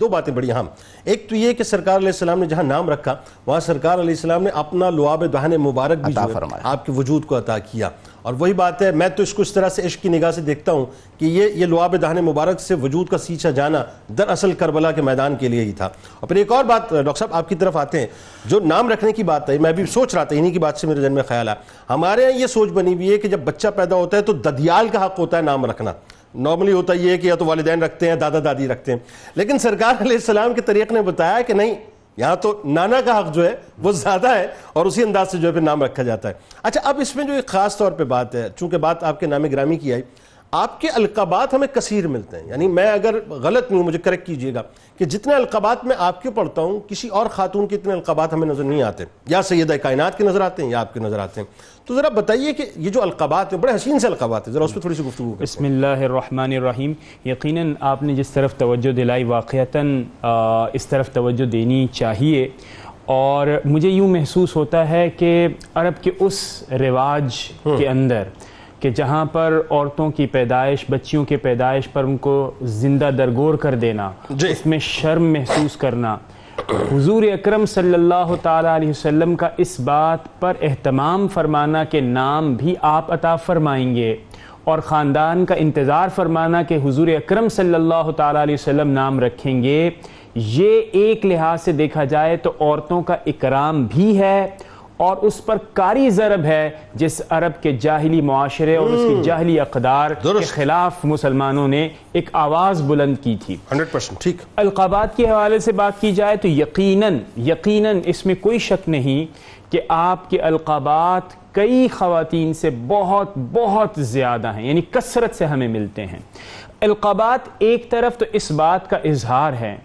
دو باتیں بڑی اہم۔ ایک تو یہ کہ سرکار علیہ السلام نے جہاں نام رکھا وہاں سرکار علیہ السلام نے اپنا لعاب دہن مبارک بھی عطا جو ہے فرمایا۔ آپ کے وجود کو عطا کیا۔ اور وہی بات ہے میں تو اس کو اس طرح سے عشق کی نگاہ سے دیکھتا ہوں کہ یہ یہ لعاب دہن مبارک سے وجود کا سیچا جانا دراصل کربلا کے میدان کے لیے ہی تھا۔ اور پھر ایک اور بات ڈاکٹر صاحب آپ کی طرف آتے ہیں۔ جو نام رکھنے کی بات ہے میں بھی سوچ رہا تھا انہی کی بات سے میرے ذہن میں خیال آیا۔ ہمارے یہاں یہ سوچ بنی ہوئی ہے کہ جب بچہ پیدا ہوتا ہے تو ددیال کا حق ہوتا ہے نام رکھنا۔ نارملی ہوتا یہ ہے کہ یا تو والدین رکھتے ہیں، دادا دادی رکھتے ہیں۔ لیکن سرکار علیہ السلام کے طریق نے بتایا کہ نہیں، یہاں تو نانا کا حق جو ہے وہ زیادہ ہے اور اسی انداز سے جو ہے پھر نام رکھا جاتا ہے۔ اچھا اب اس میں جو ایک خاص طور پہ بات ہے، چونکہ بات آپ کے نام گرامی کی آئی آپ کے القابات ہمیں کثیر ملتے ہیں. یعنی میں اگر غلط نہیں ہوں مجھے کریکٹ کیجیے گا کہ جتنے القابات میں آپ کے پڑھتا ہوں کسی اور خاتون کے اتنے القابات ہمیں نظر نہیں آتے. یا سیدہ کائنات کے نظر آتے ہیں یا آپ کے نظر آتے ہیں. تو ذرا بتائیے کہ یہ جو القابات ہیں بڑے حسین سے القابات ہیں. ذرا اس پہ تھوڑی سی گفتگو کریں بسم اللہ الرحمن الرحیم. یقیناً آپ نے جس طرف توجہ دلائی واقعتاً اس طرف توجہ دینی چاہیے. اور مجھے یوں محسوس ہوتا ہے کہ عرب کے اس رواج کے اندر کہ جہاں پر عورتوں کی پیدائش بچیوں کی پیدائش پر ان کو زندہ درگور کر دینا جی۔ اس میں شرم محسوس کرنا۔ حضور اکرم صلی اللہ تعالیٰ علیہ وسلم کا اس بات پر اہتمام فرمانا کہ نام بھی آپ عطا فرمائیں گے۔ اور خاندان کا انتظار فرمانا کہ حضور اکرم صلی اللہ تعالیٰ علیہ وسلم نام رکھیں گے۔ یہ ایک لحاظ سے دیکھا جائے تو عورتوں کا اکرام بھی ہے اور اس پر کاری ضرب ہے جس عرب کے جاہلی معاشرے اور اس کی جاہلی اقدار کے۔ خلاف مسلمانوں نے ایک آواز بلند کی تھی۔ ہنڈریڈ پرسینٹ ٹھیک۔ القابات کے حوالے سے بات کی جائے تو یقیناً یقیناً اس میں کوئی شک نہیں کہ آپ کے القابات کئی خواتین سے بہت بہت زیادہ ہیں یعنی کثرت سے ہمیں ملتے ہیں۔ القابات ایک طرف تو اس بات کا اظہار ہے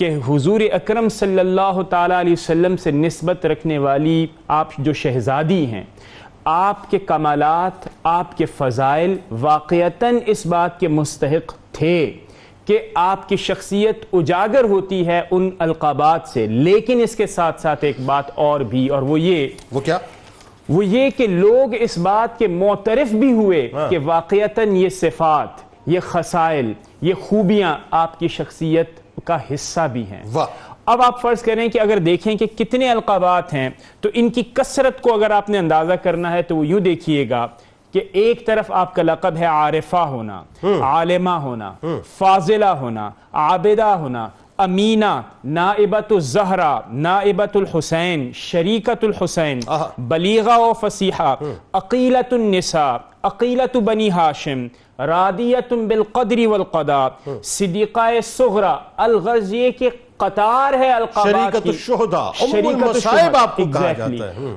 کہ حضور اکرم صلی اللہ تعالیٰ علیہ وسلم سے نسبت رکھنے والی آپ جو شہزادی ہیں آپ کے کمالات آپ کے فضائل واقعتاً اس بات کے مستحق تھے کہ آپ کی شخصیت اجاگر ہوتی ہے ان القابات سے لیکن اس کے ساتھ ساتھ ایک بات اور بھی اور وہ یہ وہ کیا وہ یہ کہ لوگ اس بات کے معترف بھی ہوئے ہاں۔ کہ واقعتاً یہ صفات یہ خسائل یہ خوبیاں آپ کی شخصیت کا حصہ بھی ہیں۔ اب آپ فرض کریں کہ اگر دیکھیں کہ کتنے القابات ہیں تو ان کی کثرت کو اگر آپ نے اندازہ کرنا ہے تو وہ یوں دیکھیے گا کہ ایک طرف آپ کا لقب ہے عارفہ ہونا عالمہ ہونا فاضلہ ہونا عابدہ ہونا امینہ نائبت الزہرہ نائبت الحسین شریکت الحسین۔ بلیغہ و فصیحہ عقیلت النساء عقیلت بنی ہاشم رادیت بالقدر والقضاء صدیقہ صغرى الغرض یہ کہ قطار ہے القابات شریکت کی. شریکت الشہداء، آپ کو کہا۔ جاتا ہے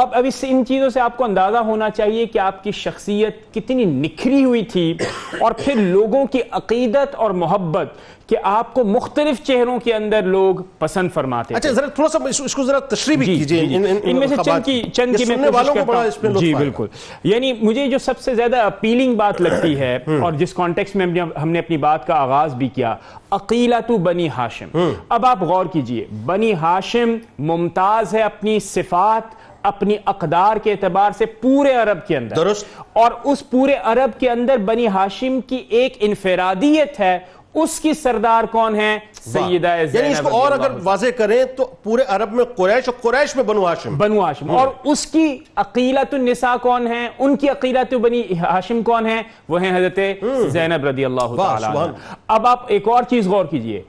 اب اب اس ان چیزوں سے آپ کو اندازہ ہونا چاہیے کہ آپ کی شخصیت کتنی نکھری ہوئی تھی اور پھر لوگوں کی عقیدت اور محبت کہ آپ کو مختلف چہروں کے اندر لوگ پسند فرماتے اچھا ذرا تھوڑا سا اس کو ذرا تشریح بھی جی کیجیے جی ان ان میں سے چند کی چند کی میں کوشش کرتا بڑا اس پہ ہوں جی۔ بالکل۔ یعنی مجھے جو سب سے زیادہ اپیلنگ بات لگتی ہے اور جس کانٹیکس میں ہم نے اپنی بات کا آغاز بھی کیا عقیلت بنی ہاشم۔ اب آپ غور کیجیے بنی ہاشم ممتاز ہے اپنی صفات اپنی اقدار کے اعتبار سے پورے عرب کے اندر۔ درست۔ اور اس پورے عرب کے اندر بنی ہاشم کی ایک انفرادیت ہے اس کی سردار کون ہے سیدہ یعنی اس کو اور اگر واضح کریں تو پورے عرب میں قریش اور قریش میں بنو ہاشم۔ بنو ہاشم۔ اور اس کی عقیلت النساء کون ہیں؟ ان کی عقیلت بنی ہاشم کون ہیں؟ وہ ہیں حضرت زینب رضی اللہ تعالی عنہ۔ اب آپ ایک اور چیز غور کیجیے۔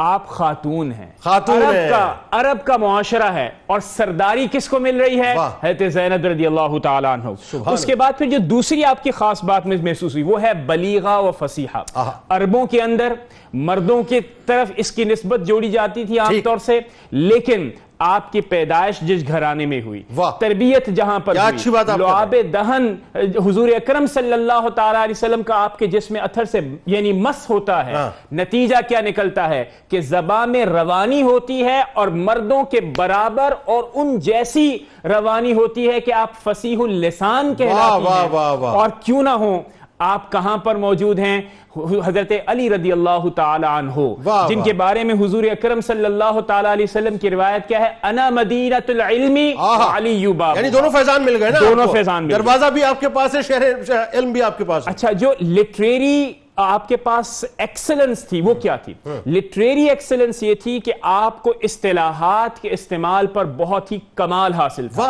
آپ خاتون ہیں خاتون عرب ہیں۔ کا عرب کا معاشرہ ہے اور سرداری کس کو مل رہی ہے۔ حضرت زینب رضی اللہ تعالی عنہ اس کے بعد پھر جو دوسری آپ کی خاص بات میں محسوس ہوئی وہ ہے بلیغہ و فصیحہ۔ عربوں کے اندر مردوں کی طرف اس کی نسبت جوڑی جاتی تھی عام۔ طور سے لیکن آپ کی پیدائش جس گھرانے میں ہوئی۔ تربیت جہاں پر ہوئی لعاب دہن حضور اکرم صلی اللہ تعالی علیہ وسلم کا آپ کے جسم اتھر سے یعنی مس ہوتا ہے ہاں۔ نتیجہ کیا نکلتا ہے کہ زبان میں روانی ہوتی ہے اور مردوں کے برابر اور ان جیسی روانی ہوتی ہے کہ آپ فصیح اللسان کہلاتی ہیں۔ اور کیوں نہ ہوں آپ کہاں پر موجود ہیں حضرت علی رضی اللہ تعالی عنہ جن۔ کے بارے میں حضور اکرم صلی اللہ تعالی علیہ وسلم کی روایت کیا ہے انا مدینۃ العلم۔ علی باب یعنی دونوں فیضان مل گئے نا دونوں؟ فیضان مل۔ دروازہ بھی آپ کے پاس ہے شہر علم بھی آپ کے پاس ہے اچھا جو لٹریری آپ کے پاس ایکسلنس تھی وہ کیا تھی؟ لٹریری ایکسلنس یہ تھی کہ آپ کو اصطلاحات کے استعمال پر بہت ہی کمال حاصل تھا۔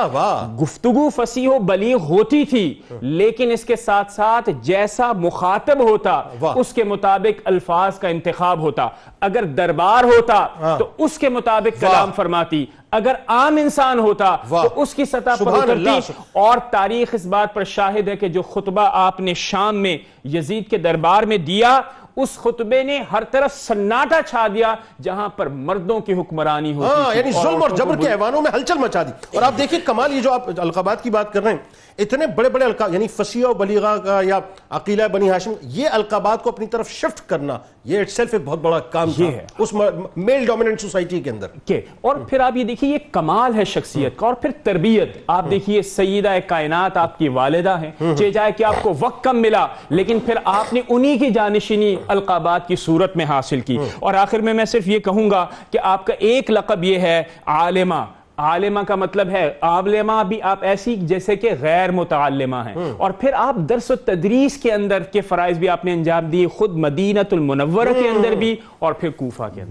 گفتگو فصیح و بلیغ ہوتی تھی لیکن اس کے ساتھ ساتھ جیسا مخاطب ہوتا۔ اس کے مطابق الفاظ کا انتخاب ہوتا۔ اگر دربار ہوتا تو اس کے مطابق۔ کلام فرماتی۔ اگر عام انسان ہوتا۔ تو اس کی سطح پر اترتی اور تاریخ اس بات پر شاہد ہے کہ جو خطبہ آپ نے شام میں یزید کے دربار میں دیا اس خطبے نے ہر طرف سناٹا چھا دیا جہاں پر مردوں کی حکمرانی ہوتی ہاں یعنی ظلم اور جبر کے ایوانوں میں ہلچل مچا دی۔ اور آپ دیکھیں کمال یہ جو آپ القابات کی بات کر رہے ہیں اتنے بڑے بڑے القاب یعنی فصیح و بلیغہ کا یا عقیلہ بنی ہاشم یہ القابات کو اپنی طرف شفٹ کرنا یہ اٹ سیلف ایک بہت بڑا کام تھا۔ اس میل ڈومیننٹ سوسائٹی کے اندر۔ اور پھر آپ یہ دیکھیے یہ کمال ہے شخصیت کا اور پھر تربیت۔ آپ دیکھیے سیدہ کائنات آپ کی والدہ ہیں۔ چاہے جائے کہ آپ کو وقت کم ملا لیکن پھر آپ نے انہی کی جانشینی القابات کی صورت میں حاصل کی۔ اور آخر میں میں صرف یہ کہوں گا کہ آپ کا ایک لقب یہ ہے عالمہ۔ عالمہ کا مطلب ہے عالمہ بھی آپ ایسی جیسے کہ غیر متعلمہ ہیں۔ اور پھر آپ درس و تدریس کے اندر کے فرائض بھی آپ نے انجام دیے خود مدینہ المنورہ کے اندر بھی اور پھر کوفہ کے اندر۔